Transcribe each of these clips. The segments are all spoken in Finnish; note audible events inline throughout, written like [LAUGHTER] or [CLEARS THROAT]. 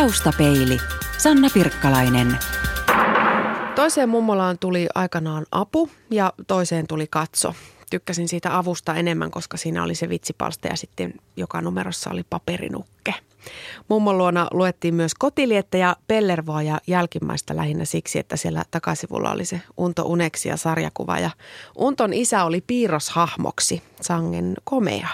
Taustapeili. Sanna Pirkkalainen. Toiseen mummolaan tuli aikanaan apu ja toiseen tuli katso. Tykkäsin siitä avusta enemmän, koska siinä oli se vitsipalsta ja sitten joka numerossa oli paperinukke. Mummon luona luettiin myös kotiliettä ja pellervoa ja jälkimmäistä lähinnä siksi, että siellä takasivulla oli se Unto Uneksia sarjakuva ja Unton isä oli piirroshahmoksi, sangen komea.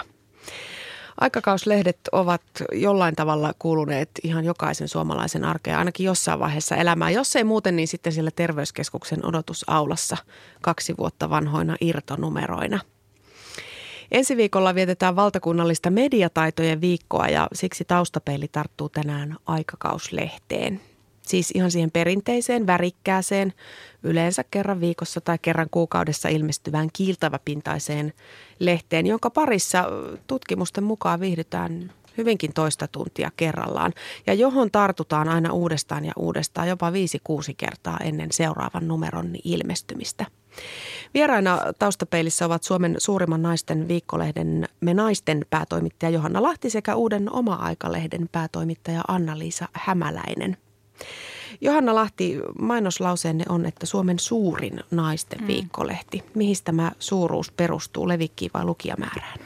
Aikakauslehdet ovat jollain tavalla kuuluneet ihan jokaisen suomalaisen arkeen, ainakin jossain vaiheessa elämää. Jos ei muuten, niin sitten siellä terveyskeskuksen odotusaulassa kaksi vuotta vanhoina irtonumeroina. Ensi viikolla vietetään valtakunnallista mediataitojen viikkoa ja siksi taustapeili tarttuu tänään aikakauslehteen. Siis ihan siihen perinteiseen, värikkääseen, yleensä kerran viikossa tai kerran kuukaudessa ilmestyvään kiiltäväpintaiseen lehteen, jonka parissa tutkimusten mukaan viihdytään hyvinkin toista tuntia kerrallaan ja johon tartutaan aina uudestaan ja uudestaan jopa viisi kuusi kertaa ennen seuraavan numeron ilmestymistä. Vieraina taustapeilissä ovat Suomen suurimman naisten viikkolehden Me naisten päätoimittaja Johanna Lahti sekä uuden Oma-aikalehden päätoimittaja Anna-Liisa Hämäläinen. Johanna Lahti, mainoslauseenne on, että Suomen suurin naisten mm. viikkolehti. Mihin tämä suuruus perustuu, levikkiin vai lukijamäärään?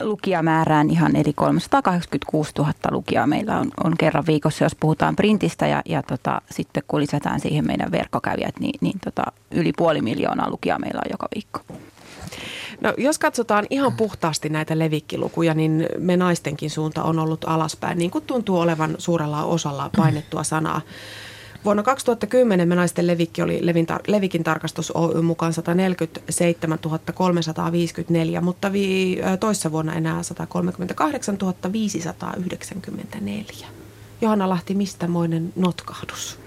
Lukijamäärään ihan, eli 386 000 lukijaa meillä on, on kerran viikossa, jos puhutaan printistä ja, ja tota, sitten kun lisätään siihen meidän verkkokävijät, niin, niin tota, yli puoli miljoonaa lukijaa meillä on joka viikko. No, jos katsotaan ihan puhtaasti näitä levikkilukuja, niin me naistenkin suunta on ollut alaspäin, niin kuin tuntuu olevan suurella osalla painettua sanaa. Vuonna 2010 me naisten levikki oli Levikin tarkastus Oy mukaan 147 354, mutta vi- toissa vuonna enää 138 594. Johanna Lahti, mistä moinen notkahdus?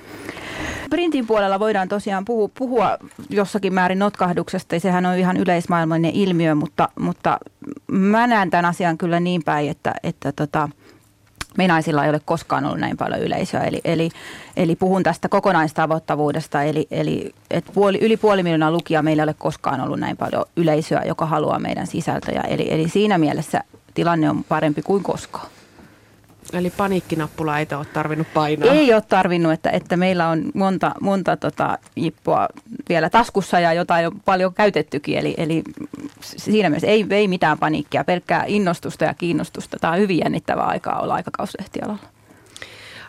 Printin puolella voidaan tosiaan puhua, puhua jossakin määrin notkahduksesta, ja sehän on ihan yleismaailmallinen ilmiö, mutta, mutta mä näen tämän asian kyllä niin päin, että, että tota, me naisilla ei ole koskaan ollut näin paljon yleisöä. Eli, eli, eli puhun tästä kokonaistavoittavuudesta, eli, eli että puoli, yli puoli miljoonaa lukijaa meillä ei ole koskaan ollut näin paljon yleisöä, joka haluaa meidän sisältöjä. Eli, eli siinä mielessä tilanne on parempi kuin koskaan. Eli paniikkinappula ei ole tarvinnut painaa? Ei ole tarvinnut, että, että meillä on monta, monta tota, jippoa vielä taskussa ja jotain on paljon käytettykin. Eli, eli siinä mielessä ei, ei mitään paniikkia, pelkkää innostusta ja kiinnostusta. Tämä on hyvin jännittävää aikaa olla aikakauslehtialalla.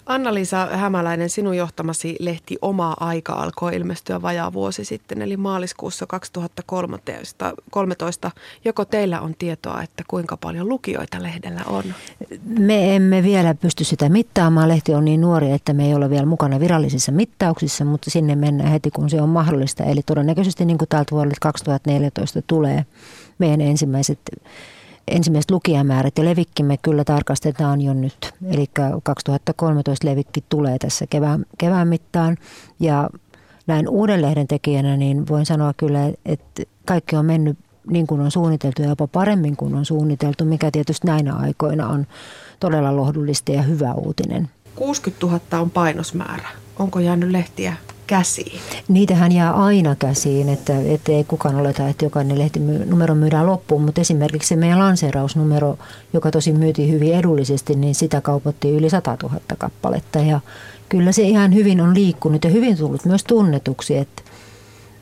Anna-Liisa Hämäläinen, sinun johtamasi lehti Oma aika alkoi ilmestyä vajaa vuosi sitten, eli maaliskuussa 2013. Joko teillä on tietoa, että kuinka paljon lukijoita lehdellä on? Me emme vielä pysty sitä mittaamaan. Lehti on niin nuori, että me ei ole vielä mukana virallisissa mittauksissa, mutta sinne mennään heti, kun se on mahdollista. Eli todennäköisesti niin kuin täältä vuodelta 2014 tulee meidän ensimmäiset ensimmäiset lukijamäärät ja levikkimme kyllä tarkastetaan jo nyt. Eli 2013 levikki tulee tässä kevään, kevään mittaan ja näin uuden lehden tekijänä niin voin sanoa kyllä, että kaikki on mennyt niin kuin on suunniteltu ja jopa paremmin kuin on suunniteltu, mikä tietysti näinä aikoina on todella lohdullista ja hyvä uutinen. 60 000 on painosmäärä. Onko jäänyt lehtiä käsiin? Niitähän jää aina käsiin, että, että ei kukaan oleta, että jokainen lehtinumero myydään loppuun, mutta esimerkiksi se meidän lanseerausnumero, joka tosi myytiin hyvin edullisesti, niin sitä kaupattiin yli 100 000 kappaletta ja kyllä se ihan hyvin on liikkunut ja hyvin tullut myös tunnetuksi, että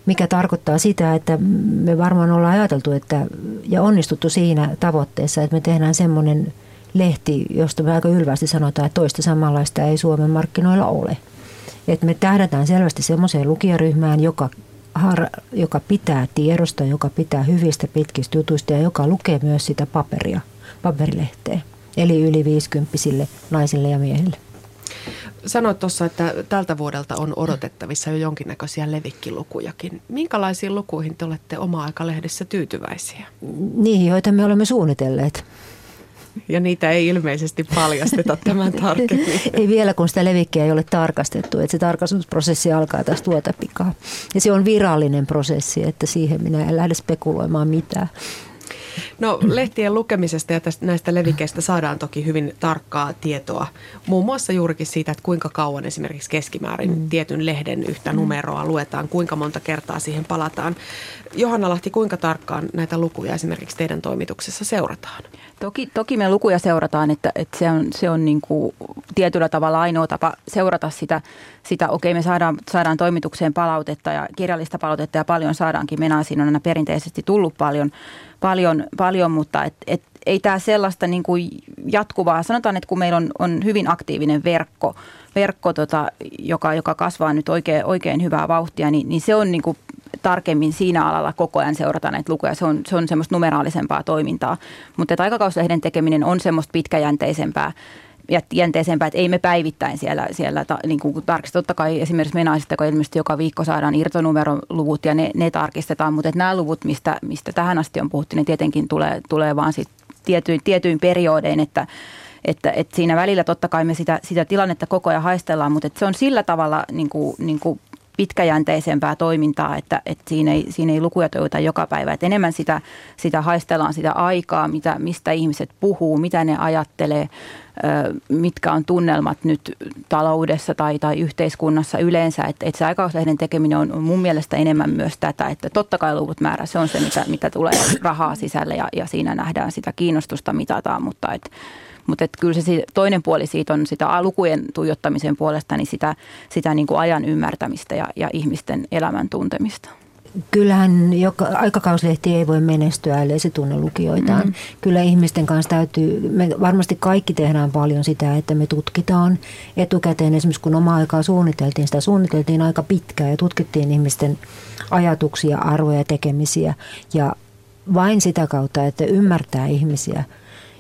mikä tarkoittaa sitä, että me varmaan ollaan ajateltu että, ja onnistuttu siinä tavoitteessa, että me tehdään semmoinen lehti, josta me aika ylvästi sanotaan, että toista samanlaista ei Suomen markkinoilla ole. Että me tähdätään selvästi semmoiseen lukijaryhmään, joka, har, joka pitää tiedosta, joka pitää hyvistä pitkistä jutuista ja joka lukee myös sitä paperia, paperilehteä. Eli yli 50 naisille ja miehille. Sanoit tuossa, että tältä vuodelta on odotettavissa jo jonkinnäköisiä levikkilukujakin. Minkälaisiin lukuihin te olette oma-aikalehdessä tyytyväisiä? Niihin, joita me olemme suunnitelleet. Ja niitä ei ilmeisesti paljasteta tämän [LAUGHS] tarkemmin. ei vielä, kun sitä levikkiä ei ole tarkastettu. Että se tarkastusprosessi alkaa tästä tuota pikaa. Ja se on virallinen prosessi, että siihen minä en lähde spekuloimaan mitään. No lehtien lukemisesta ja tästä, näistä levikeistä saadaan toki hyvin tarkkaa tietoa. Muun muassa juurikin siitä, että kuinka kauan esimerkiksi keskimäärin mm. tietyn lehden yhtä mm. numeroa luetaan, kuinka monta kertaa siihen palataan. Johanna Lahti, kuinka tarkkaan näitä lukuja esimerkiksi teidän toimituksessa seurataan? Toki, toki me lukuja seurataan, että, että se on, se on niin kuin tietyllä tavalla ainoa tapa seurata sitä. sitä okei, me saadaan, saadaan toimitukseen palautetta ja kirjallista palautetta ja paljon saadaankin. Menaasiin on aina perinteisesti tullut paljon, paljon, paljon mutta et, et, ei tämä sellaista niin kuin jatkuvaa. Sanotaan, että kun meillä on, on hyvin aktiivinen verkko, verkko tota, joka, joka kasvaa nyt oikein, oikein hyvää vauhtia, niin, niin se on niin kuin tarkemmin siinä alalla koko ajan seurata näitä lukuja. Se on, se on semmoista numeraalisempaa toimintaa. Mutta aikakauslehden tekeminen on semmoista pitkäjänteisempää jänteisempää, että ei me päivittäin siellä, siellä ta, niin kuin tarkista. Totta kai esimerkiksi Menaisista, kun ilmeisesti joka viikko saadaan irtonumeroluvut ja ne, ne tarkistetaan, mutta että nämä luvut, mistä, mistä tähän asti on puhuttu, ne tietenkin tulee, tulee vaan sit tietyin, tietyin periodein, että että, että siinä välillä totta kai me sitä, sitä tilannetta koko ajan haistellaan, mutta että se on sillä tavalla niin kuin, niin kuin pitkäjänteisempää toimintaa, että, että siinä, ei, siinä ei lukuja toivota joka päivä. Että enemmän sitä, sitä haistellaan sitä aikaa, mitä, mistä ihmiset puhuu, mitä ne ajattelee, mitkä on tunnelmat nyt taloudessa tai, tai yhteiskunnassa yleensä. Että, että se aikauslehden tekeminen on mun mielestä enemmän myös tätä, että totta kai luvut määrä, se on se, mitä, mitä tulee rahaa sisälle ja, ja siinä nähdään sitä kiinnostusta mitataan, mutta että mutta kyllä se toinen puoli siitä on sitä lukujen tuijottamisen puolesta, niin sitä, sitä niin kuin ajan ymmärtämistä ja, ja ihmisten elämän tuntemista. Kyllähän joka, aikakauslehti ei voi menestyä, ellei se tunne lukijoitaan. Mm. Kyllä ihmisten kanssa täytyy, me varmasti kaikki tehdään paljon sitä, että me tutkitaan etukäteen. Esimerkiksi kun oma aikaa suunniteltiin, sitä suunniteltiin aika pitkään ja tutkittiin ihmisten ajatuksia, arvoja ja tekemisiä. Ja vain sitä kautta, että ymmärtää ihmisiä –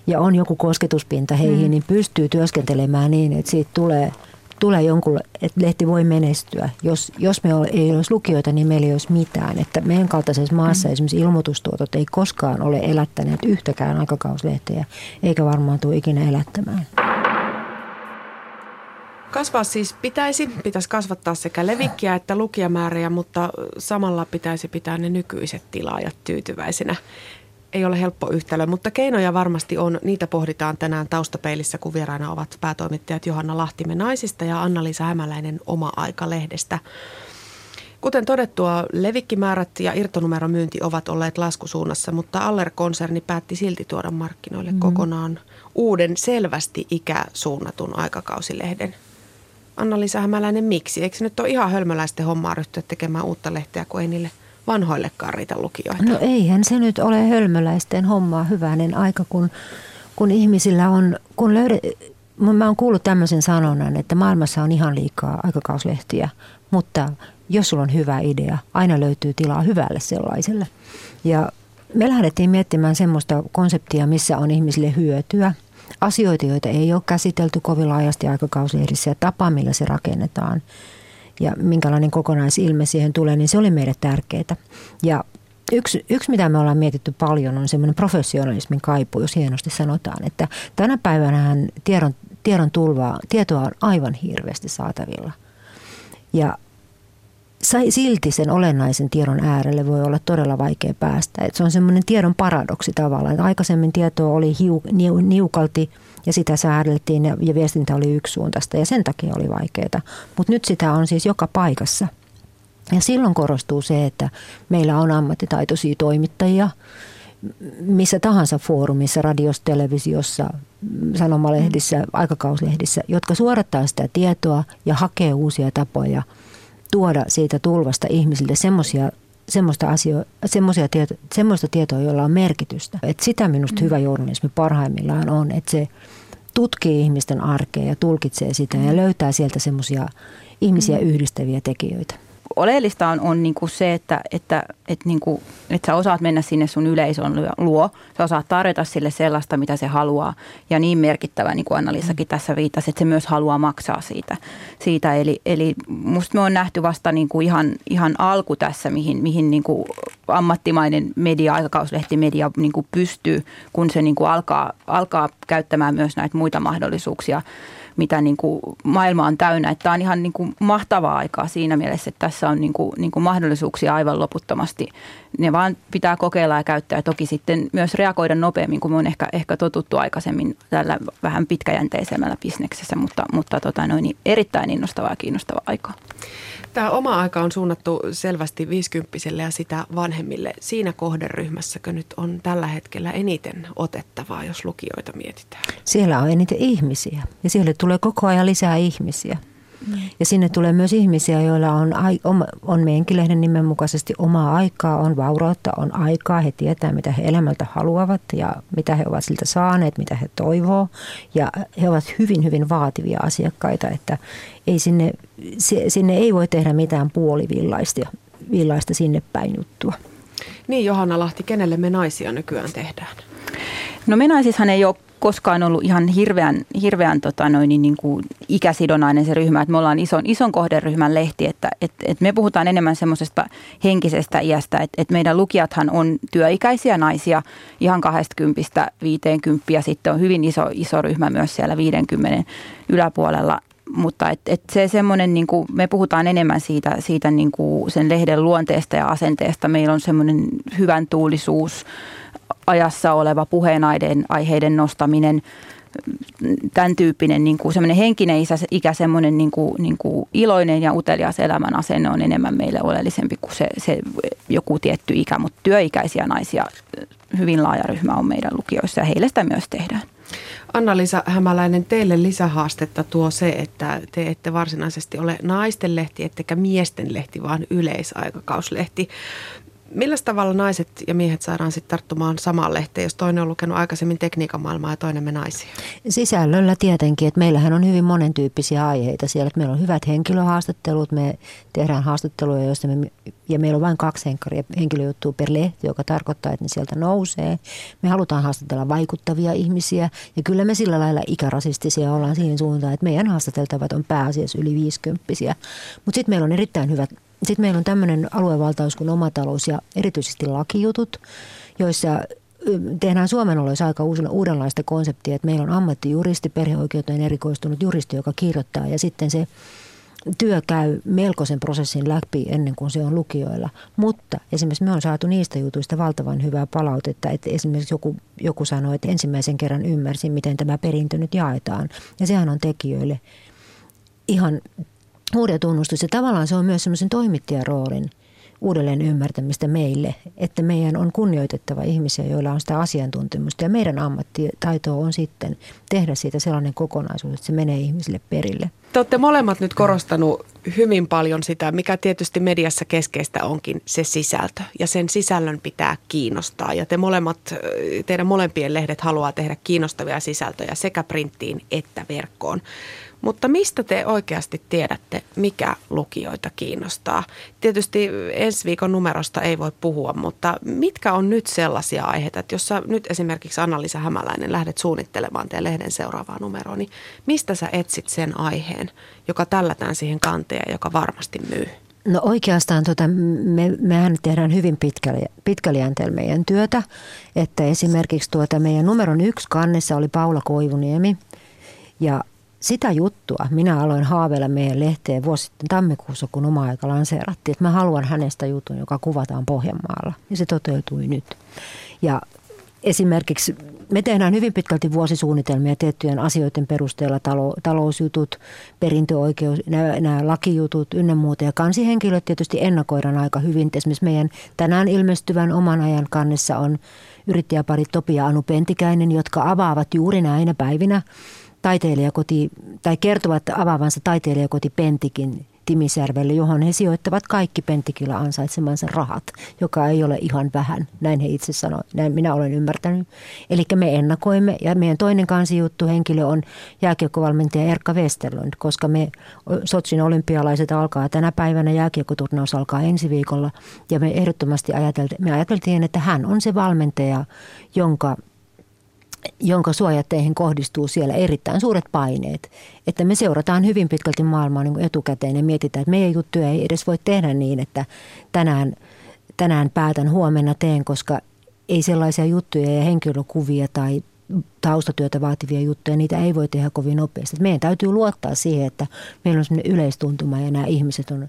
ja on joku kosketuspinta heihin, mm. niin pystyy työskentelemään niin, että siitä tulee, tulee jonkun, että lehti voi menestyä. Jos, jos me ei olisi lukijoita, niin meillä ei olisi mitään. Että meidän kaltaisessa maassa mm. esimerkiksi ilmoitustuotot ei koskaan ole elättäneet yhtäkään aikakauslehteä, eikä varmaan tule ikinä elättämään. Kasvaa siis pitäisi, pitäisi kasvattaa sekä levikkiä että lukijamääriä, mutta samalla pitäisi pitää ne nykyiset tilaajat tyytyväisinä ei ole helppo yhtälö, mutta keinoja varmasti on. Niitä pohditaan tänään taustapeilissä, kun vieraana ovat päätoimittajat Johanna Lahtimen naisista ja Anna-Liisa Hämäläinen Oma-aika-lehdestä. Kuten todettua, levikkimäärät ja irtonumeromyynti ovat olleet laskusuunnassa, mutta Aller-konserni päätti silti tuoda markkinoille mm. kokonaan uuden selvästi ikäsuunnatun aikakausilehden. Anna-Liisa Hämäläinen, miksi? Eikö se nyt ole ihan hölmöläisten hommaa ryhtyä tekemään uutta lehteä, kun ei niille – vanhoillekaan riitä lukijoita? No eihän se nyt ole hölmöläisten hommaa hyvänen aika, kun, kun ihmisillä on, kun löyde, mä oon kuullut tämmöisen sanonnan, että maailmassa on ihan liikaa aikakauslehtiä, mutta jos sulla on hyvä idea, aina löytyy tilaa hyvälle sellaiselle. Ja me lähdettiin miettimään semmoista konseptia, missä on ihmisille hyötyä. Asioita, joita ei ole käsitelty kovin laajasti aikakauslehdissä ja tapa, millä se rakennetaan – ja minkälainen kokonaisilme siihen tulee, niin se oli meille tärkeää. Ja Yksi, yksi, mitä me ollaan mietitty paljon, on semmoinen professionalismin kaipu, jos hienosti sanotaan, että tänä päivänä tiedon, tiedon tulvaa, tietoa on aivan hirveästi saatavilla. Ja silti sen olennaisen tiedon äärelle voi olla todella vaikea päästä. Et se on semmoinen tiedon paradoksi tavallaan. Aikaisemmin tietoa oli hiu, niu, niukalti ja sitä säädeltiin ja, ja viestintä oli yksisuuntaista ja sen takia oli vaikeaa. Mutta nyt sitä on siis joka paikassa. Ja silloin korostuu se, että meillä on ammattitaitoisia toimittajia missä tahansa foorumissa, radiossa, televisiossa, sanomalehdissä, aikakauslehdissä, jotka suorattaa sitä tietoa ja hakee uusia tapoja – tuoda siitä tulvasta ihmisille semmoisia semmoista, asio, semmoisia tieto, semmoista tietoa, jolla on merkitystä. Et sitä minusta mm. hyvä journalismi parhaimmillaan on, että se tutkii ihmisten arkea ja tulkitsee sitä ja mm. löytää sieltä semmoisia ihmisiä mm. yhdistäviä tekijöitä oleellista on, on niin kuin se, että, että, että, niin kuin, että sä osaat mennä sinne sun yleisön luo. Sä osaat tarjota sille sellaista, mitä se haluaa. Ja niin merkittävä, niin kuin Anna-Liissakin tässä viittasi, että se myös haluaa maksaa siitä. siitä. Eli, eli musta me on nähty vasta niin kuin ihan, ihan alku tässä, mihin, mihin niin kuin ammattimainen media, aikakauslehtimedia niin kuin pystyy, kun se niin kuin alkaa, alkaa käyttämään myös näitä muita mahdollisuuksia mitä niin kuin maailma on täynnä. Että tämä on ihan niin kuin mahtavaa aikaa siinä mielessä, että tässä on niin kuin, niin kuin mahdollisuuksia aivan loputtomasti. Ne vaan pitää kokeilla ja käyttää ja toki sitten myös reagoida nopeammin, kuin me on ehkä, ehkä totuttu aikaisemmin tällä vähän pitkäjänteisemmällä bisneksessä, mutta, mutta tota noin, niin erittäin innostavaa ja kiinnostavaa aikaa. Tämä oma aika on suunnattu selvästi viisikymppiselle ja sitä vanhemmille. Siinä kohderyhmässäkö nyt on tällä hetkellä eniten otettavaa, jos lukijoita mietitään? Siellä on eniten ihmisiä ja siellä tulee koko ajan lisää ihmisiä. Mm. Ja sinne tulee myös ihmisiä, joilla on, on meidänkin lehden nimen mukaisesti omaa aikaa, on vaurautta, on aikaa. He tietää, mitä he elämältä haluavat ja mitä he ovat siltä saaneet, mitä he toivoo. Ja he ovat hyvin, hyvin vaativia asiakkaita, että ei sinne, sinne ei voi tehdä mitään puolivillaista villaista sinne päin juttua. Niin Johanna Lahti, kenelle me naisia nykyään tehdään? No me naisishan ei ole koskaan ollut ihan hirveän, hirveän tota noin, niin, niin kuin ikäsidonainen se ryhmä, että me ollaan ison, ison kohderyhmän lehti, että et, et me puhutaan enemmän semmoisesta henkisestä iästä, että et meidän lukijathan on työikäisiä naisia ihan 20 50 ja sitten on hyvin iso, iso ryhmä myös siellä 50 yläpuolella mutta et, et se semmoinen, niin kuin, me puhutaan enemmän siitä, siitä niin kuin sen lehden luonteesta ja asenteesta. Meillä on semmoinen hyvän tuulisuus, ajassa oleva puheenaiden aiheiden nostaminen, tämän tyyppinen niin kuin semmoinen henkinen isä, ikä, semmoinen niin kuin, niin kuin iloinen ja utelias elämän asenne on enemmän meille oleellisempi kuin se, se joku tietty ikä, mutta työikäisiä naisia hyvin laaja ryhmä on meidän lukioissa ja heille sitä myös tehdään. Anna-Liisa Hämäläinen, teille lisähaastetta tuo se, että te ette varsinaisesti ole naisten lehti, ettekä miesten lehti, vaan yleisaikakauslehti. Millä tavalla naiset ja miehet saadaan sitten tarttumaan samaan lehteen, jos toinen on lukenut aikaisemmin tekniikan maailmaa ja toinen me naisia? Sisällöllä tietenkin, että meillähän on hyvin monentyyppisiä aiheita siellä. Että meillä on hyvät henkilöhaastattelut, me tehdään haastatteluja, joista me, ja meillä on vain kaksi henkilöä, henkilöjuttua per lehti, joka tarkoittaa, että ne sieltä nousee. Me halutaan haastatella vaikuttavia ihmisiä ja kyllä me sillä lailla ikärasistisia ollaan siihen suuntaan, että meidän haastateltavat on pääasiassa yli 50 Mutta sitten meillä on erittäin hyvät sitten meillä on tämmöinen aluevaltaus kuin omatalous ja erityisesti lakijutut, joissa tehdään Suomen oloissa aika uudenlaista konseptia, että meillä on ammattijuristi, perheoikeuteen erikoistunut juristi, joka kirjoittaa ja sitten se työ käy melkoisen prosessin läpi ennen kuin se on lukijoilla. Mutta esimerkiksi me on saatu niistä jutuista valtavan hyvää palautetta, että esimerkiksi joku, joku sanoi, että ensimmäisen kerran ymmärsin, miten tämä perintö nyt jaetaan. Ja sehän on tekijöille ihan uudet tunnustus. Ja tavallaan se on myös semmoisen toimittajaroolin uudelleen ymmärtämistä meille, että meidän on kunnioitettava ihmisiä, joilla on sitä asiantuntemusta. Ja meidän ammattitaito on sitten tehdä siitä sellainen kokonaisuus, että se menee ihmisille perille. Te olette molemmat nyt korostanut hyvin paljon sitä, mikä tietysti mediassa keskeistä onkin se sisältö. Ja sen sisällön pitää kiinnostaa. Ja te molemmat, teidän molempien lehdet haluaa tehdä kiinnostavia sisältöjä sekä printtiin että verkkoon. Mutta mistä te oikeasti tiedätte, mikä lukijoita kiinnostaa? Tietysti ensi viikon numerosta ei voi puhua, mutta mitkä on nyt sellaisia aiheita, että jos sä nyt esimerkiksi Anna-Liisa Hämäläinen lähdet suunnittelemaan teidän lehden seuraavaa numeroa, niin mistä sä etsit sen aiheen, joka tällätään siihen kanteen joka varmasti myy? No oikeastaan tota, me, mehän tehdään hyvin pitkäliänteellä meidän työtä, että esimerkiksi tuota meidän numeron yksi kannessa oli Paula Koivuniemi ja sitä juttua minä aloin haaveilla meidän lehteen vuosi sitten tammikuussa, kun oma aika lanseerattiin, että mä haluan hänestä jutun, joka kuvataan Pohjanmaalla. Ja se toteutui nyt. Ja esimerkiksi me tehdään hyvin pitkälti vuosisuunnitelmia tiettyjen asioiden perusteella, talo, talousjutut, perintöoikeus, nämä, nämä lakijutut ynnä muuta. Ja kansihenkilöt tietysti ennakoidaan aika hyvin. Esimerkiksi meidän tänään ilmestyvän oman ajan kannessa on yrittäjäparit Topi ja Anu Pentikäinen, jotka avaavat juuri näinä päivinä – taiteilijakoti, tai kertovat avaavansa taiteilijakoti Pentikin Timisjärvelle, johon he sijoittavat kaikki Pentikillä ansaitsemansa rahat, joka ei ole ihan vähän. Näin he itse sanoivat, näin minä olen ymmärtänyt. Eli me ennakoimme, ja meidän toinen kansijuttu henkilö on jääkiekkovalmentaja Erkka Westerlund, koska me Sotsin olympialaiset alkaa tänä päivänä, jääkiekkoturnaus alkaa ensi viikolla, ja me ehdottomasti ajateltiin, me ajateltiin, että hän on se valmentaja, jonka jonka suojatteihin kohdistuu siellä erittäin suuret paineet. Että me seurataan hyvin pitkälti maailmaa niin etukäteen ja mietitään, että meidän juttuja ei edes voi tehdä niin, että tänään, tänään päätän, huomenna teen, koska ei sellaisia juttuja ja henkilökuvia tai taustatyötä vaativia juttuja, niitä ei voi tehdä kovin nopeasti. Meidän täytyy luottaa siihen, että meillä on sellainen yleistuntuma ja nämä ihmiset on,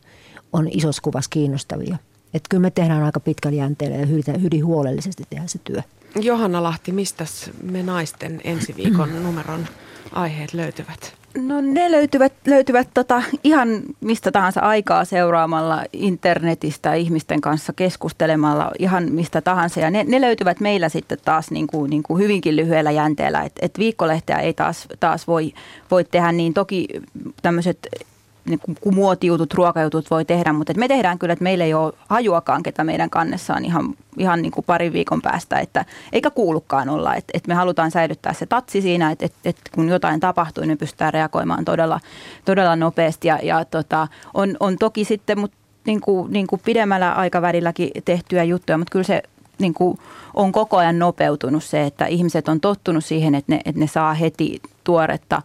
on isossa kuvassa kiinnostavia. Että kyllä me tehdään aika pitkällä jänteellä ja hyvin, huolellisesti tehdä se työ. Johanna Lahti, mistä me naisten ensi viikon [CLEARS THROAT] numeron aiheet löytyvät? No ne löytyvät, löytyvät tota, ihan mistä tahansa aikaa seuraamalla internetistä ihmisten kanssa keskustelemalla ihan mistä tahansa. Ja ne, ne löytyvät meillä sitten taas niin kuin, niin kuin hyvinkin lyhyellä jänteellä, että et viikkolehteä ei taas, taas voi, voi tehdä niin. Toki tämmöiset muotijutut, ruokajutut voi tehdä, mutta me tehdään kyllä, että meillä ei ole hajuakaan, ketä meidän kannessa on ihan, ihan niin kuin parin viikon päästä, että eikä kuulukaan olla, että, että me halutaan säilyttää se tatsi siinä, että, että, että kun jotain tapahtuu, niin pystytään reagoimaan todella, todella nopeasti ja, ja tota, on, on toki sitten, mutta niin kuin, niin kuin pidemmällä aikavälilläkin tehtyjä juttuja, mutta kyllä se niin kuin on koko ajan nopeutunut se, että ihmiset on tottunut siihen, että ne, että ne saa heti tuoretta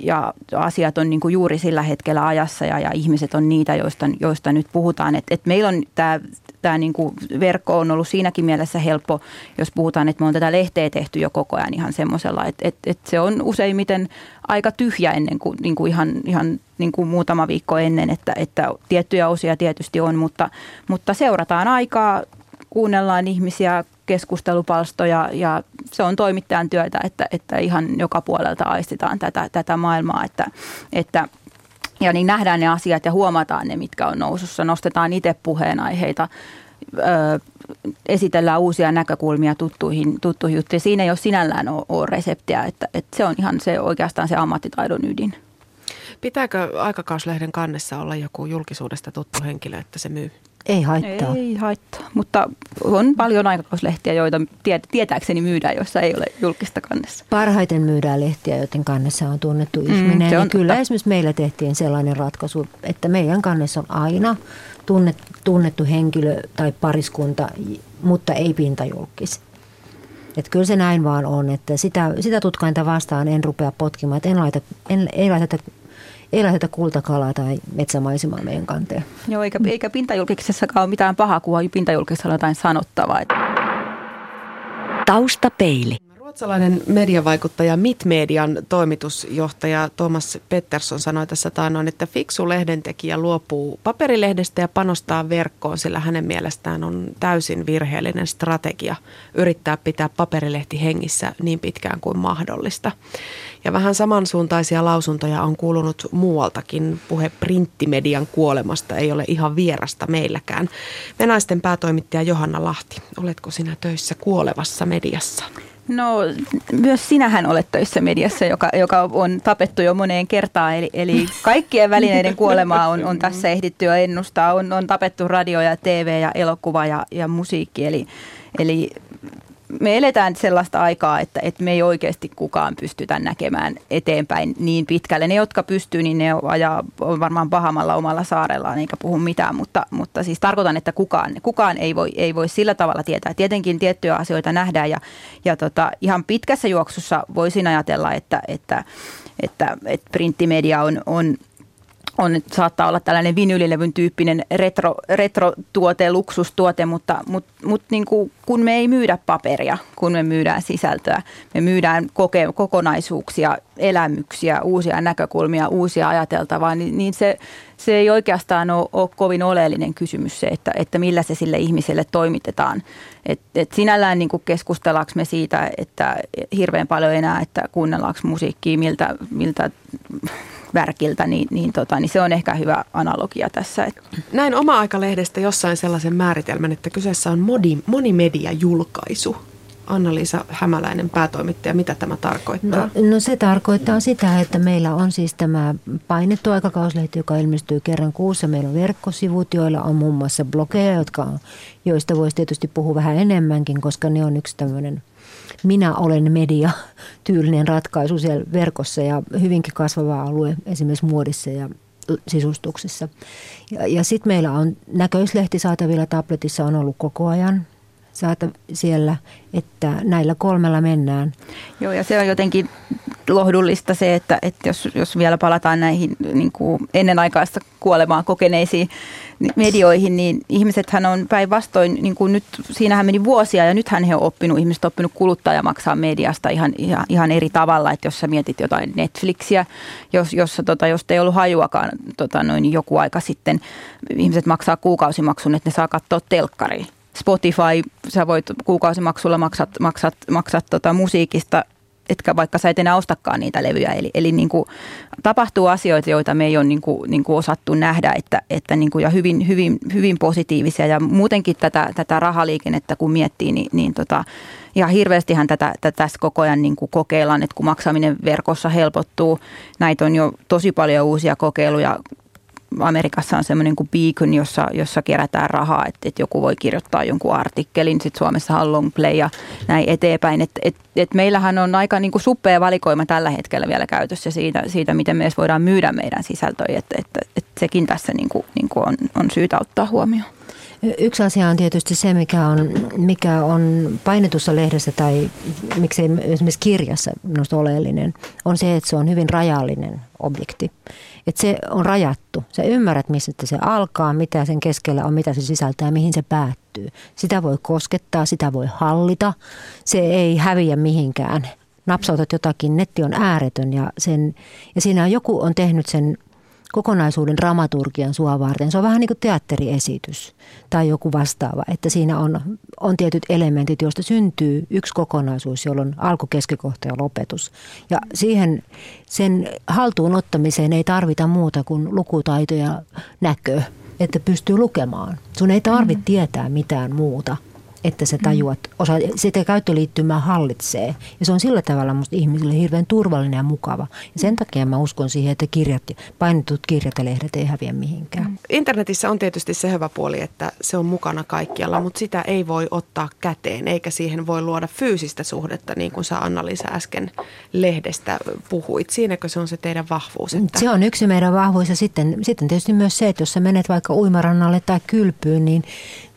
ja asiat on niin kuin juuri sillä hetkellä ajassa ja, ja ihmiset on niitä, joista, joista nyt puhutaan. Et, et meillä on tämä tämä niin kuin verkko on ollut siinäkin mielessä helppo, jos puhutaan, että me on tätä lehteä tehty jo koko ajan ihan semmoisella, että, että, että se on useimmiten aika tyhjä ennen kuin, niin kuin ihan, ihan niin kuin muutama viikko ennen, että, että tiettyjä osia tietysti on, mutta, mutta seurataan aikaa, kuunnellaan ihmisiä, keskustelupalstoja ja se on toimittajan työtä, että, että ihan joka puolelta aistitaan tätä, tätä maailmaa, että, että ja niin nähdään ne asiat ja huomataan ne, mitkä on nousussa. Nostetaan itse puheenaiheita, ö, esitellään uusia näkökulmia tuttuihin, tuttuihin juttuihin. Siinä ei ole sinällään ole, ole reseptiä, että, että se on ihan se oikeastaan se ammattitaidon ydin. Pitääkö aikakauslehden kannessa olla joku julkisuudesta tuttu henkilö, että se myy? Ei haittaa. Ei haittaa, mutta on paljon aikakauslehtiä, joita tietääkseni myydään, joissa ei ole julkista kannessa. Parhaiten myydään lehtiä, joiden kannessa on tunnettu mm, ihminen. On kyllä totta. esimerkiksi meillä tehtiin sellainen ratkaisu, että meidän kannessa on aina tunnettu henkilö tai pariskunta, mutta ei pintajulkis. Että kyllä se näin vaan on, että sitä, sitä tutkainta vastaan en rupea potkimaan, että en laita, en, ei laiteta ei lähdetä kultakalaa tai metsämaisemaa meidän kanteen. Joo, eikä, eikä pintajulkisessakaan ole mitään pahaa, kun pintajulkisessa on jotain sanottavaa. Taustapeili. Ruotsalainen mediavaikuttaja Mitmedian toimitusjohtaja Thomas Pettersson sanoi tässä taannoin, että fiksu lehdentekijä luopuu paperilehdestä ja panostaa verkkoon, sillä hänen mielestään on täysin virheellinen strategia yrittää pitää paperilehti hengissä niin pitkään kuin mahdollista. Ja vähän samansuuntaisia lausuntoja on kuulunut muualtakin. Puhe printtimedian kuolemasta ei ole ihan vierasta meilläkään. Venaisten päätoimittaja Johanna Lahti, oletko sinä töissä kuolevassa mediassa? No myös sinähän olet töissä mediassa, joka, joka on tapettu jo moneen kertaan. Eli, eli kaikkien välineiden kuolemaa on, on tässä ehditty jo ennustaa. On, on tapettu radio ja TV ja elokuva ja, ja musiikki. Eli, eli me eletään sellaista aikaa, että, että me ei oikeasti kukaan pystytä näkemään eteenpäin niin pitkälle. Ne, jotka pystyy, niin ne ajaa, varmaan pahamalla omalla saarellaan eikä puhu mitään, mutta, mutta siis tarkoitan, että kukaan, kukaan ei, voi, ei voi sillä tavalla tietää. Tietenkin tiettyjä asioita nähdään ja, ja tota, ihan pitkässä juoksussa voisin ajatella, että, että, että, että printtimedia on, on – on, saattaa olla tällainen vinylilevyn tyyppinen retro, retrotuote, luksustuote, mutta mut, mut niin kuin, kun me ei myydä paperia, kun me myydään sisältöä, me myydään koke, kokonaisuuksia, elämyksiä, uusia näkökulmia, uusia ajateltavaa, niin, niin se, se ei oikeastaan ole, ole kovin oleellinen kysymys se, että, että millä se sille ihmiselle toimitetaan. Et, et sinällään niin keskustellaanko me siitä, että hirveän paljon enää, että kuunnellaanko musiikkia, miltä, miltä värkiltä, niin, niin, tota, niin se on ehkä hyvä analogia tässä. Näin oma-aikalehdestä jossain sellaisen määritelmän, että kyseessä on modi, monimedia-julkaisu. Anna-Liisa Hämäläinen, päätoimittaja, mitä tämä tarkoittaa? No, no se tarkoittaa sitä, että meillä on siis tämä painettu aikakauslehti, joka ilmestyy kerran kuussa. Meillä on verkkosivut, joilla on muun muassa blogeja, jotka on, joista voisi tietysti puhua vähän enemmänkin, koska ne on yksi tämmöinen minä olen media tyylinen ratkaisu siellä verkossa ja hyvinkin kasvava alue esimerkiksi muodissa ja sisustuksessa. Ja, ja sitten meillä on näköislehti saatavilla tabletissa on ollut koko ajan saata siellä, että näillä kolmella mennään. Joo, ja se on jotenkin lohdullista se, että, että jos, jos vielä palataan näihin niin kuin ennenaikaista kuolemaa kokeneisiin medioihin, niin ihmisethän on päinvastoin, niin kuin nyt, siinähän meni vuosia ja nythän he on oppinut, ihmiset on oppinut kuluttaa ja maksaa mediasta ihan, ihan, ihan eri tavalla, että jos sä mietit jotain Netflixiä, jos, jossa, tota, jos ei ollut hajuakaan tota, noin joku aika sitten, ihmiset maksaa kuukausimaksun, että ne saa katsoa telkkariin. Spotify, sä voit kuukausimaksulla maksat, maksat, maksat tota musiikista etkä vaikka sä et enää ostakaan niitä levyjä. Eli, eli niin kuin, tapahtuu asioita, joita me ei ole niin kuin, niin kuin osattu nähdä että, että niin kuin, ja hyvin, hyvin, hyvin positiivisia. Ja muutenkin tätä, tätä rahaliikennettä kun miettii, niin, niin tota, ihan hirveästihän tätä, tätä tässä koko ajan niin kuin kokeillaan, että kun maksaminen verkossa helpottuu, näitä on jo tosi paljon uusia kokeiluja Amerikassa on semmoinen kuin Beacon, jossa, jossa kerätään rahaa, että, että joku voi kirjoittaa jonkun artikkelin, sitten Suomessa on long play ja näin eteenpäin. Et, et, et meillähän on aika niin kuin suppea valikoima tällä hetkellä vielä käytössä siitä, siitä miten me voidaan myydä meidän sisältöjä, että, että, että sekin tässä niin kuin, niin kuin on, on syytä ottaa huomioon. Yksi asia on tietysti se, mikä on, mikä on painetussa lehdessä tai miksei esimerkiksi kirjassa minusta oleellinen, on se, että se on hyvin rajallinen objekti. Että se on rajattu. Sä ymmärrät, missä se alkaa, mitä sen keskellä on, mitä se sisältää ja mihin se päättyy. Sitä voi koskettaa, sitä voi hallita. Se ei häviä mihinkään. Napsautat jotakin, netti on ääretön ja, sen, ja siinä joku on tehnyt sen kokonaisuuden dramaturgian sua varten. Se on vähän niin kuin teatteriesitys tai joku vastaava, että siinä on, on tietyt elementit, joista syntyy yksi kokonaisuus, jolloin on alku, keskikohta ja lopetus. Ja siihen sen haltuun ottamiseen ei tarvita muuta kuin lukutaito ja näkö, että pystyy lukemaan. Sun ei tarvitse mm. tietää mitään muuta – että sä tajuat, osa, sitä käyttöliittymää hallitsee. Ja se on sillä tavalla musta ihmisille hirveän turvallinen ja mukava. Ja sen takia mä uskon siihen, että kirjat, painetut kirjat ja lehdet ei häviä mihinkään. Internetissä on tietysti se hyvä puoli, että se on mukana kaikkialla, mutta sitä ei voi ottaa käteen, eikä siihen voi luoda fyysistä suhdetta, niin kuin sä Anna-Liisa äsken lehdestä puhuit. Siinäkö se on se teidän vahvuus? Että... Se on yksi meidän vahvuus ja sitten, sitten tietysti myös se, että jos sä menet vaikka uimarannalle tai kylpyyn, niin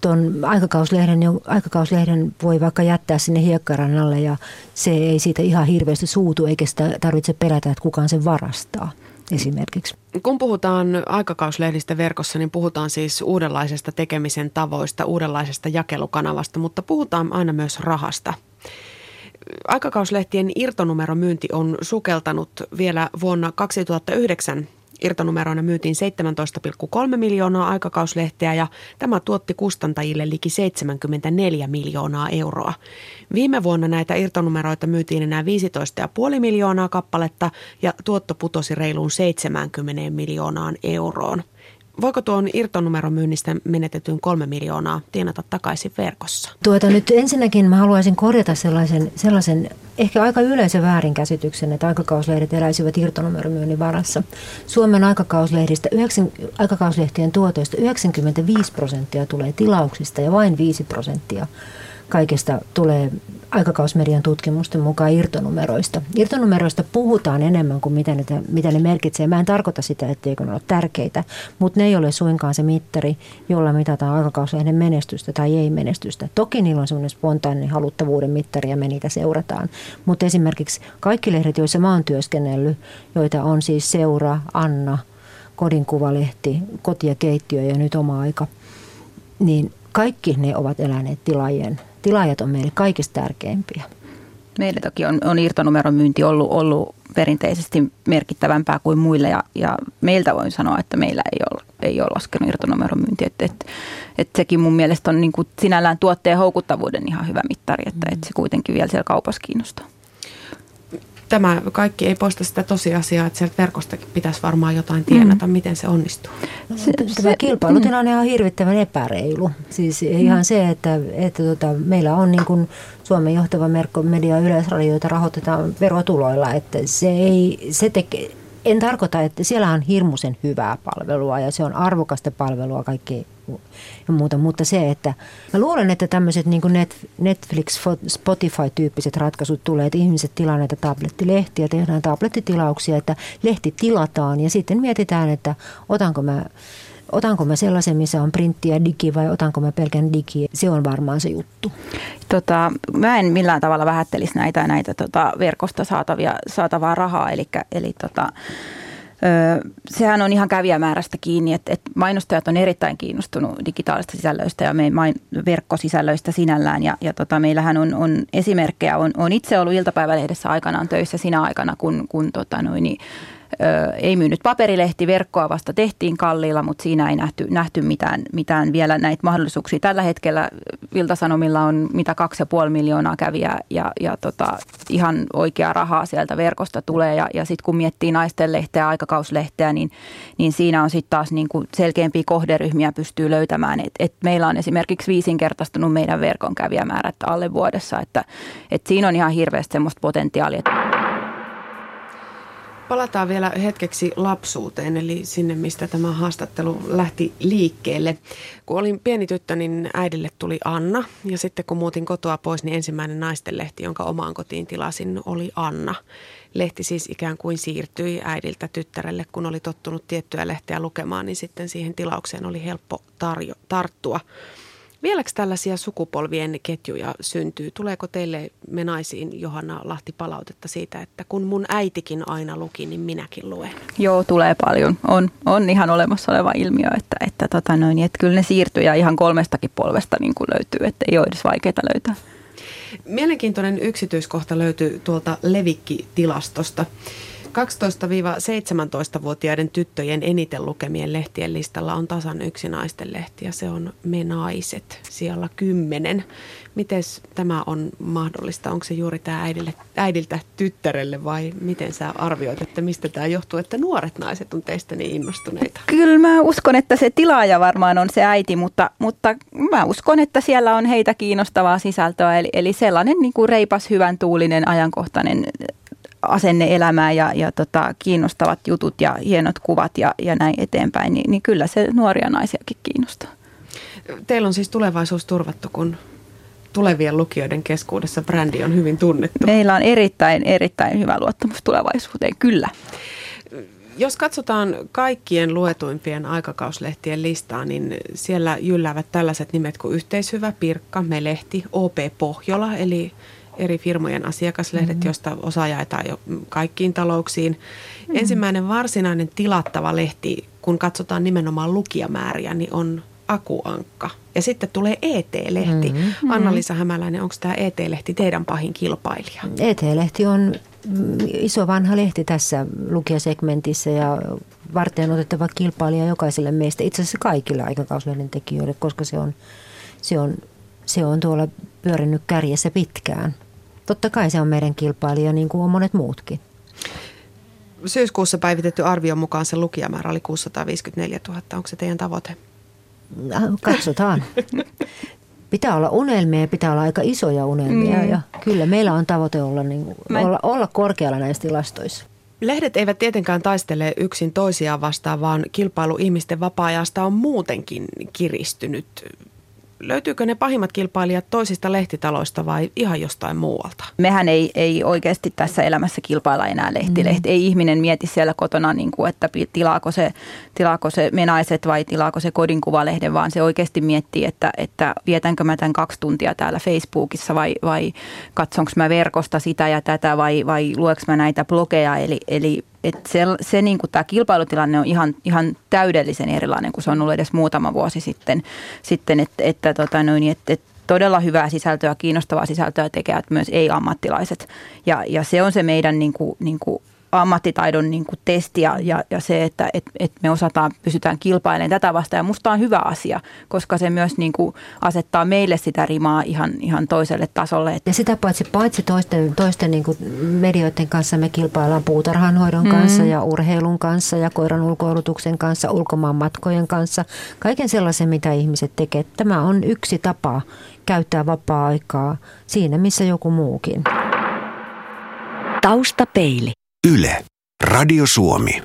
tuon aikakauslehden, aikakauslehden voi vaikka jättää sinne hiekkarannalle ja se ei siitä ihan hirveästi suutu eikä sitä tarvitse pelätä, että kukaan sen varastaa esimerkiksi. Kun puhutaan aikakauslehdistä verkossa, niin puhutaan siis uudenlaisesta tekemisen tavoista, uudenlaisesta jakelukanavasta, mutta puhutaan aina myös rahasta. Aikakauslehtien irtonumeromyynti on sukeltanut vielä vuonna 2009 Irtonumeroina myytiin 17,3 miljoonaa aikakauslehteä ja tämä tuotti kustantajille liki 74 miljoonaa euroa. Viime vuonna näitä irtonumeroita myytiin enää 15,5 miljoonaa kappaletta ja tuotto putosi reiluun 70 miljoonaan euroon. Voiko tuon irtonumeron myynnistä menetetyn kolme miljoonaa tienata takaisin verkossa? Tuota, nyt ensinnäkin mä haluaisin korjata sellaisen, sellaisen ehkä aika yleisen väärinkäsityksen, että aikakauslehdet eläisivät irtonumeromyynnin varassa. Suomen aikakauslehdistä, 9, aikakauslehtien tuotoista 95 prosenttia tulee tilauksista ja vain 5 prosenttia kaikesta tulee aikakausmedian tutkimusten mukaan irtonumeroista. Irtonumeroista puhutaan enemmän kuin mitä ne, mitä ne merkitsee. Mä en tarkoita sitä, etteikö ne ole tärkeitä, mutta ne ei ole suinkaan se mittari, jolla mitataan aikakauslehden menestystä tai ei menestystä. Toki niillä on semmoinen spontaani haluttavuuden mittari ja me niitä seurataan. Mutta esimerkiksi kaikki lehdet, joissa mä oon työskennellyt, joita on siis Seura, Anna, Kodinkuvalehti, Koti ja keittiö ja nyt oma aika, niin kaikki ne ovat eläneet tilaajien tilaajat on meille kaikista tärkeimpiä. Meillä toki on, on irtonumeron myynti ollut, ollut perinteisesti merkittävämpää kuin muille ja, ja meiltä voin sanoa, että meillä ei ole, ei ole laskenut irtonumeron myynti. Että et, et sekin mun mielestä on niin kuin sinällään tuotteen houkuttavuuden ihan hyvä mittari, että mm. et se kuitenkin vielä siellä kaupassa kiinnostaa tämä kaikki ei poista sitä tosiasiaa, että sieltä verkostakin pitäisi varmaan jotain tienata, mm. miten se onnistuu. Se, tämä kilpailutilanne on hirvittävän epäreilu. Siis mm. ihan se, että, että tota, meillä on niin kuin Suomen johtava merkko media yleisradio, jota rahoitetaan verotuloilla, että se ei, se tekee, en tarkoita, että siellä on hirmuisen hyvää palvelua ja se on arvokasta palvelua kaikki ja muuta, mutta se, että mä luulen, että tämmöiset niin Netflix, Spotify-tyyppiset ratkaisut tulee, että ihmiset tilaa näitä tablettilehtiä, tehdään tablettitilauksia, että lehti tilataan ja sitten mietitään, että otanko mä otanko mä sellaisen, missä on printti ja digi vai otanko mä pelkän digi, se on varmaan se juttu. Tota, mä en millään tavalla vähättelisi näitä, näitä tota, verkosta saatavia, saatavaa rahaa, eli, eli tota, sehän on ihan kävijämäärästä kiinni, että, että mainostajat on erittäin kiinnostunut digitaalista sisällöistä ja meidän verkkosisällöistä sinällään. Ja, ja tota, meillähän on, on esimerkkejä, on, on itse ollut iltapäivälehdessä aikanaan töissä sinä aikana, kun, kun tota, noin, niin, ei myynyt paperilehti, verkkoa vasta tehtiin kalliilla, mutta siinä ei nähty, nähty mitään, mitään vielä näitä mahdollisuuksia. Tällä hetkellä Viltasanomilla on mitä 2,5 miljoonaa kävijää ja, ja tota, ihan oikeaa rahaa sieltä verkosta tulee. Ja, ja sitten kun miettii naisten lehteä, aikakauslehteä, niin, niin siinä on sitten taas niin kuin selkeämpiä kohderyhmiä pystyy löytämään. Et, et meillä on esimerkiksi viisinkertaistunut meidän verkon kävijämäärät alle vuodessa, että et siinä on ihan hirveästi semmoista potentiaalia. Palataan vielä hetkeksi lapsuuteen, eli sinne, mistä tämä haastattelu lähti liikkeelle. Kun olin pieni tyttö, niin äidille tuli Anna. Ja sitten kun muutin kotoa pois, niin ensimmäinen naistenlehti, jonka omaan kotiin tilasin, oli Anna. Lehti siis ikään kuin siirtyi äidiltä tyttärelle, kun oli tottunut tiettyä lehteä lukemaan, niin sitten siihen tilaukseen oli helppo tarjo- tarttua. Vieläkö tällaisia sukupolvien ketjuja syntyy? Tuleeko teille me naisiin, Johanna Lahti, palautetta siitä, että kun mun äitikin aina luki, niin minäkin luen? Joo, tulee paljon. On, on ihan olemassa oleva ilmiö, että, että, tota noin, että kyllä ne siirtyjä ihan kolmestakin polvesta niin kuin löytyy, että ei ole edes vaikeaa löytää. Mielenkiintoinen yksityiskohta löytyy tuolta Levikki-tilastosta. 12-17-vuotiaiden tyttöjen eniten lukemien lehtien listalla on tasan yksi naisten lehti ja se on Me Naiset siellä kymmenen. Miten tämä on mahdollista? Onko se juuri tämä äidille, äidiltä tyttärelle vai miten sä arvioit, että mistä tämä johtuu, että nuoret naiset on teistä niin innostuneita? Kyllä mä uskon, että se tilaaja varmaan on se äiti, mutta, mutta mä uskon, että siellä on heitä kiinnostavaa sisältöä. Eli, eli sellainen niin kuin reipas, hyvän tuulinen, ajankohtainen asenne elämää ja, ja tota, kiinnostavat jutut ja hienot kuvat ja, ja näin eteenpäin, niin, niin kyllä se nuoria naisiakin kiinnostaa. Teillä on siis tulevaisuus turvattu, kun tulevien lukijoiden keskuudessa brändi on hyvin tunnettu. Meillä on erittäin, erittäin hyvä luottamus tulevaisuuteen, kyllä. Jos katsotaan kaikkien luetuimpien aikakauslehtien listaa, niin siellä jylläävät tällaiset nimet kuin Yhteishyvä, Pirkka, Melehti, OP Pohjola, eli eri firmojen asiakaslehdet, mm-hmm. joista osa jaetaan jo kaikkiin talouksiin. Mm-hmm. Ensimmäinen varsinainen tilattava lehti, kun katsotaan nimenomaan lukijamääriä, niin on Akuankka. Ja sitten tulee ET-lehti. Mm-hmm. Anna-Liisa Hämäläinen, onko tämä ET-lehti teidän pahin kilpailija? ET-lehti on iso vanha lehti tässä lukijasegmentissä ja varten otettava kilpailija jokaiselle meistä, itse asiassa kaikille aikakauslehden tekijöille, koska se on, se on, se on tuolla pyörinyt kärjessä pitkään totta kai se on meidän kilpailija niin kuin on monet muutkin. Syyskuussa päivitetty arvion mukaan se lukijamäärä oli 654 000. Onko se teidän tavoite? Äh, katsotaan. pitää olla unelmia ja pitää olla aika isoja unelmia. Mm. Ja kyllä meillä on tavoite olla, niin kuin, Mä... olla, olla korkealla näissä tilastoissa. Lehdet eivät tietenkään taistele yksin toisiaan vastaan, vaan kilpailu ihmisten vapaa-ajasta on muutenkin kiristynyt löytyykö ne pahimmat kilpailijat toisista lehtitaloista vai ihan jostain muualta? Mehän ei, ei oikeasti tässä elämässä kilpailla enää lehtilehti. Mm. Ei ihminen mieti siellä kotona, niin kuin, että tilaako se, tilaako se menaiset vai tilaako se kodinkuvalehden, vaan se oikeasti miettii, että, että vietänkö mä tämän kaksi tuntia täällä Facebookissa vai, vai katsonko mä verkosta sitä ja tätä vai, vai lueks mä näitä blogeja. Eli, eli et se, se niin kuin tämä kilpailutilanne on ihan, ihan täydellisen erilainen kuin se on ollut edes muutama vuosi sitten, sitten että, että tota noin, että, että todella hyvää sisältöä, kiinnostavaa sisältöä tekevät myös ei-ammattilaiset. Ja, ja se on se meidän niin kuin, niin kuin ammattitaidon niin kuin testi ja, ja, ja se, että et, et me osataan, pysytään kilpailemaan tätä vastaan. Ja musta on hyvä asia, koska se myös niin kuin asettaa meille sitä rimaa ihan, ihan toiselle tasolle. Ja sitä paitsi, paitsi toisten, toisten niin kuin medioiden kanssa me kilpaillaan puutarhanhoidon mm. kanssa ja urheilun kanssa ja koiran ulkoilutuksen kanssa, ulkomaan matkojen kanssa. Kaiken sellaisen, mitä ihmiset tekevät. Tämä on yksi tapa käyttää vapaa-aikaa siinä, missä joku muukin. Taustapeili. Yle. Radio Suomi.